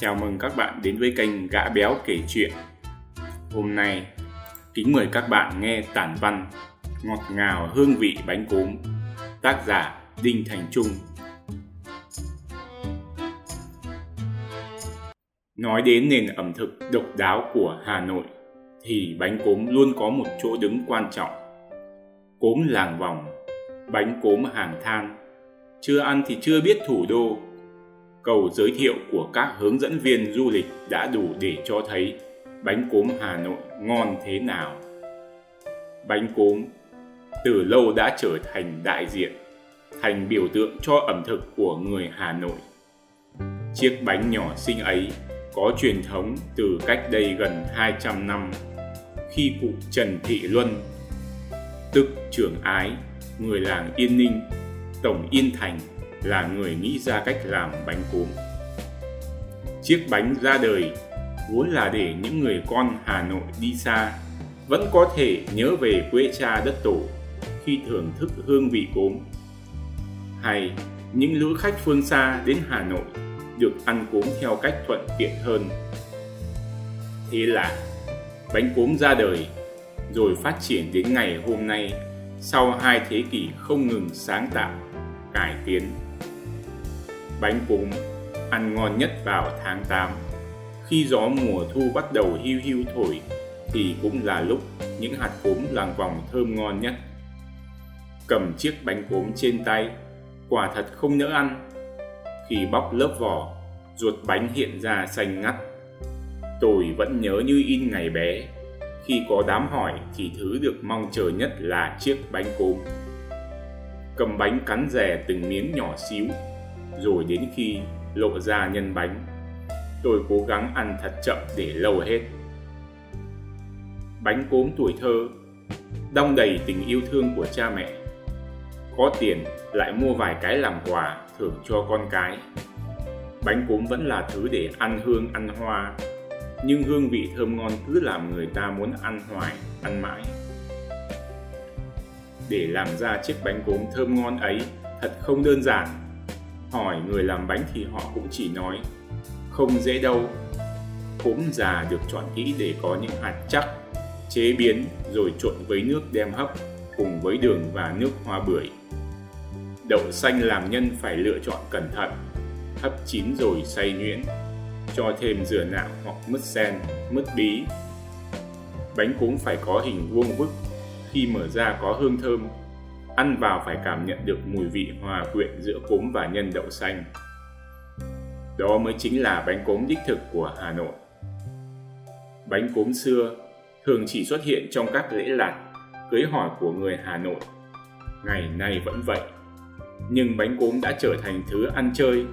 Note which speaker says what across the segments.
Speaker 1: Chào mừng các bạn đến với kênh Gã Béo Kể Chuyện. Hôm nay, kính mời các bạn nghe tản văn Ngọt ngào hương vị bánh cốm, tác giả Đinh Thành Trung. Nói đến nền ẩm thực độc đáo của Hà Nội, thì bánh cốm luôn có một chỗ đứng quan trọng. Cốm làng vòng, bánh cốm hàng than, chưa ăn thì chưa biết thủ đô Câu giới thiệu của các hướng dẫn viên du lịch đã đủ để cho thấy bánh cốm Hà Nội ngon thế nào. Bánh cốm từ lâu đã trở thành đại diện, thành biểu tượng cho ẩm thực của người Hà Nội. Chiếc bánh nhỏ xinh ấy có truyền thống từ cách đây gần 200 năm khi cụ Trần Thị Luân, tức trưởng ái, người làng Yên Ninh, Tổng Yên Thành là người nghĩ ra cách làm bánh cốm. Chiếc bánh ra đời vốn là để những người con Hà Nội đi xa vẫn có thể nhớ về quê cha đất tổ khi thưởng thức hương vị cốm. Hay những lữ khách phương xa đến Hà Nội được ăn cốm theo cách thuận tiện hơn. Thế là bánh cốm ra đời rồi phát triển đến ngày hôm nay sau hai thế kỷ không ngừng sáng tạo, cải tiến bánh cốm ăn ngon nhất vào tháng 8. Khi gió mùa thu bắt đầu hiu hiu thổi thì cũng là lúc những hạt cốm làng vòng thơm ngon nhất. Cầm chiếc bánh cốm trên tay, quả thật không nỡ ăn. Khi bóc lớp vỏ, ruột bánh hiện ra xanh ngắt. Tôi vẫn nhớ như in ngày bé, khi có đám hỏi thì thứ được mong chờ nhất là chiếc bánh cốm. Cầm bánh cắn rẻ từng miếng nhỏ xíu rồi đến khi lộ ra nhân bánh, tôi cố gắng ăn thật chậm để lâu hết. Bánh cốm tuổi thơ, đong đầy tình yêu thương của cha mẹ. Có tiền lại mua vài cái làm quà thưởng cho con cái. Bánh cốm vẫn là thứ để ăn hương, ăn hoa. Nhưng hương vị thơm ngon cứ làm người ta muốn ăn hoài, ăn mãi. Để làm ra chiếc bánh cốm thơm ngon ấy thật không đơn giản hỏi người làm bánh thì họ cũng chỉ nói, không dễ đâu. Cốm già được chọn kỹ để có những hạt chắc, chế biến rồi trộn với nước đem hấp cùng với đường và nước hoa bưởi. Đậu xanh làm nhân phải lựa chọn cẩn thận, hấp chín rồi xay nhuyễn, cho thêm dừa nạo hoặc mứt sen, mứt bí. Bánh cốm phải có hình vuông vức, khi mở ra có hương thơm ăn vào phải cảm nhận được mùi vị hòa quyện giữa cốm và nhân đậu xanh. Đó mới chính là bánh cốm đích thực của Hà Nội. Bánh cốm xưa thường chỉ xuất hiện trong các lễ lạt, cưới hỏi của người Hà Nội. Ngày nay vẫn vậy. Nhưng bánh cốm đã trở thành thứ ăn chơi,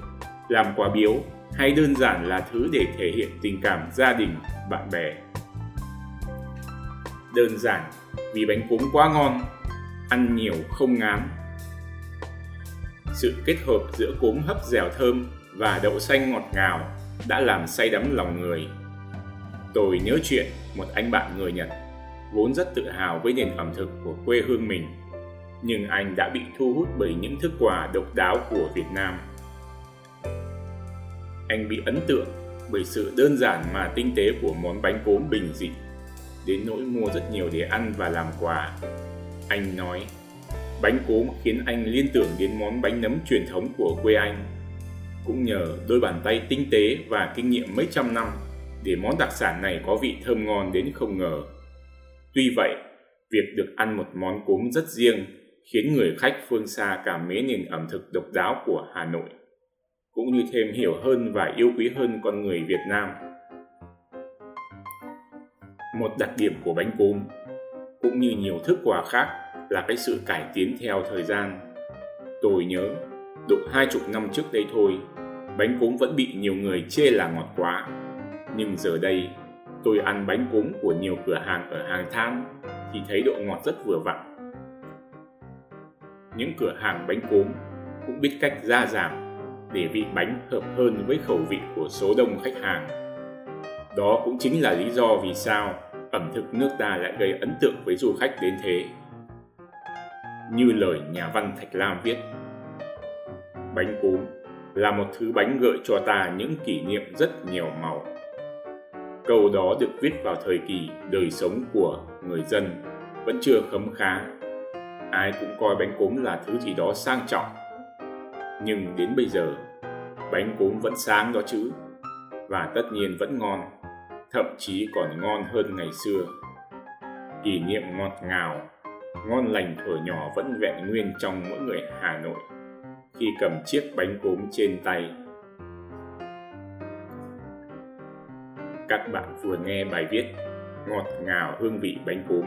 Speaker 1: làm quà biếu hay đơn giản là thứ để thể hiện tình cảm gia đình, bạn bè. Đơn giản vì bánh cốm quá ngon ăn nhiều không ngán. Sự kết hợp giữa cốm hấp dẻo thơm và đậu xanh ngọt ngào đã làm say đắm lòng người. Tôi nhớ chuyện một anh bạn người Nhật vốn rất tự hào với nền ẩm thực của quê hương mình, nhưng anh đã bị thu hút bởi những thức quà độc đáo của Việt Nam. Anh bị ấn tượng bởi sự đơn giản mà tinh tế của món bánh cốm bình dị, đến nỗi mua rất nhiều để ăn và làm quà anh nói, bánh cốm khiến anh liên tưởng đến món bánh nấm truyền thống của quê anh. Cũng nhờ đôi bàn tay tinh tế và kinh nghiệm mấy trăm năm để món đặc sản này có vị thơm ngon đến không ngờ. Tuy vậy, việc được ăn một món cốm rất riêng khiến người khách phương xa cảm mến nền ẩm thực độc đáo của Hà Nội, cũng như thêm hiểu hơn và yêu quý hơn con người Việt Nam. Một đặc điểm của bánh cốm cũng như nhiều thức quà khác là cái sự cải tiến theo thời gian. Tôi nhớ, độ hai chục năm trước đây thôi, bánh cốm vẫn bị nhiều người chê là ngọt quá. Nhưng giờ đây, tôi ăn bánh cốm của nhiều cửa hàng ở hàng than thì thấy độ ngọt rất vừa vặn. Những cửa hàng bánh cốm cũng biết cách gia giảm để vị bánh hợp hơn với khẩu vị của số đông khách hàng. Đó cũng chính là lý do vì sao ẩm thực nước ta lại gây ấn tượng với du khách đến thế. Như lời nhà văn Thạch Lam viết, bánh cốm là một thứ bánh gợi cho ta những kỷ niệm rất nhiều màu. Câu đó được viết vào thời kỳ đời sống của người dân vẫn chưa khấm khá. Ai cũng coi bánh cốm là thứ gì đó sang trọng. Nhưng đến bây giờ, bánh cốm vẫn sáng đó chứ, và tất nhiên vẫn ngon, thậm chí còn ngon hơn ngày xưa. Kỷ niệm ngọt ngào, ngon lành thuở nhỏ vẫn vẹn nguyên trong mỗi người Hà Nội khi cầm chiếc bánh cốm trên tay. Các bạn vừa nghe bài viết Ngọt ngào hương vị bánh cốm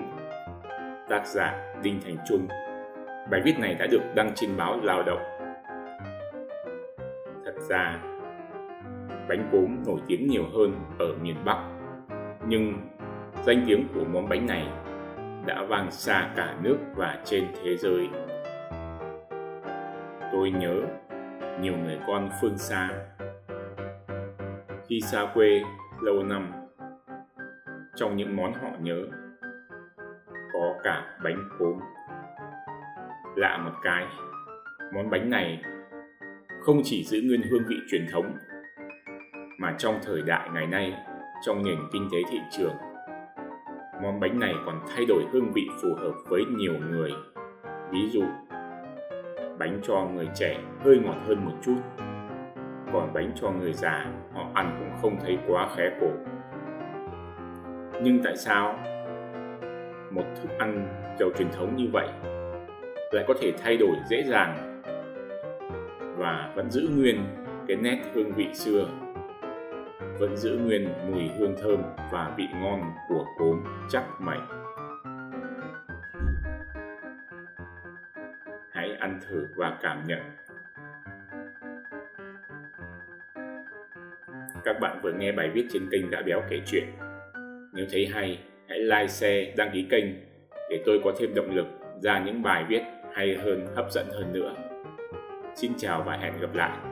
Speaker 1: Tác giả Đinh Thành Trung Bài viết này đã được đăng trên báo Lao động Thật ra, bánh cốm nổi tiếng nhiều hơn ở miền Bắc nhưng danh tiếng của món bánh này đã vang xa cả nước và trên thế giới. Tôi nhớ nhiều người con phương xa. Khi xa quê lâu năm, trong những món họ nhớ, có cả bánh cốm. Lạ một cái, món bánh này không chỉ giữ nguyên hương vị truyền thống, mà trong thời đại ngày nay trong nền kinh tế thị trường. Món bánh này còn thay đổi hương vị phù hợp với nhiều người. Ví dụ, bánh cho người trẻ hơi ngọt hơn một chút. Còn bánh cho người già, họ ăn cũng không thấy quá khé cổ nhưng tại sao một thức ăn giàu truyền thống như vậy lại có thể thay đổi dễ dàng và vẫn giữ nguyên cái nét hương vị xưa? Vẫn giữ nguyên mùi hương thơm và vị ngon của cốm chắc mẩy hãy ăn thử và cảm nhận các bạn vừa nghe bài viết trên kênh Gã Béo Kể Chuyện. Nếu thấy hay, hãy like, share, đăng ký kênh để tôi có thêm động lực ra những bài viết hay hơn, hấp dẫn hơn nữa. Xin chào và hẹn gặp lại.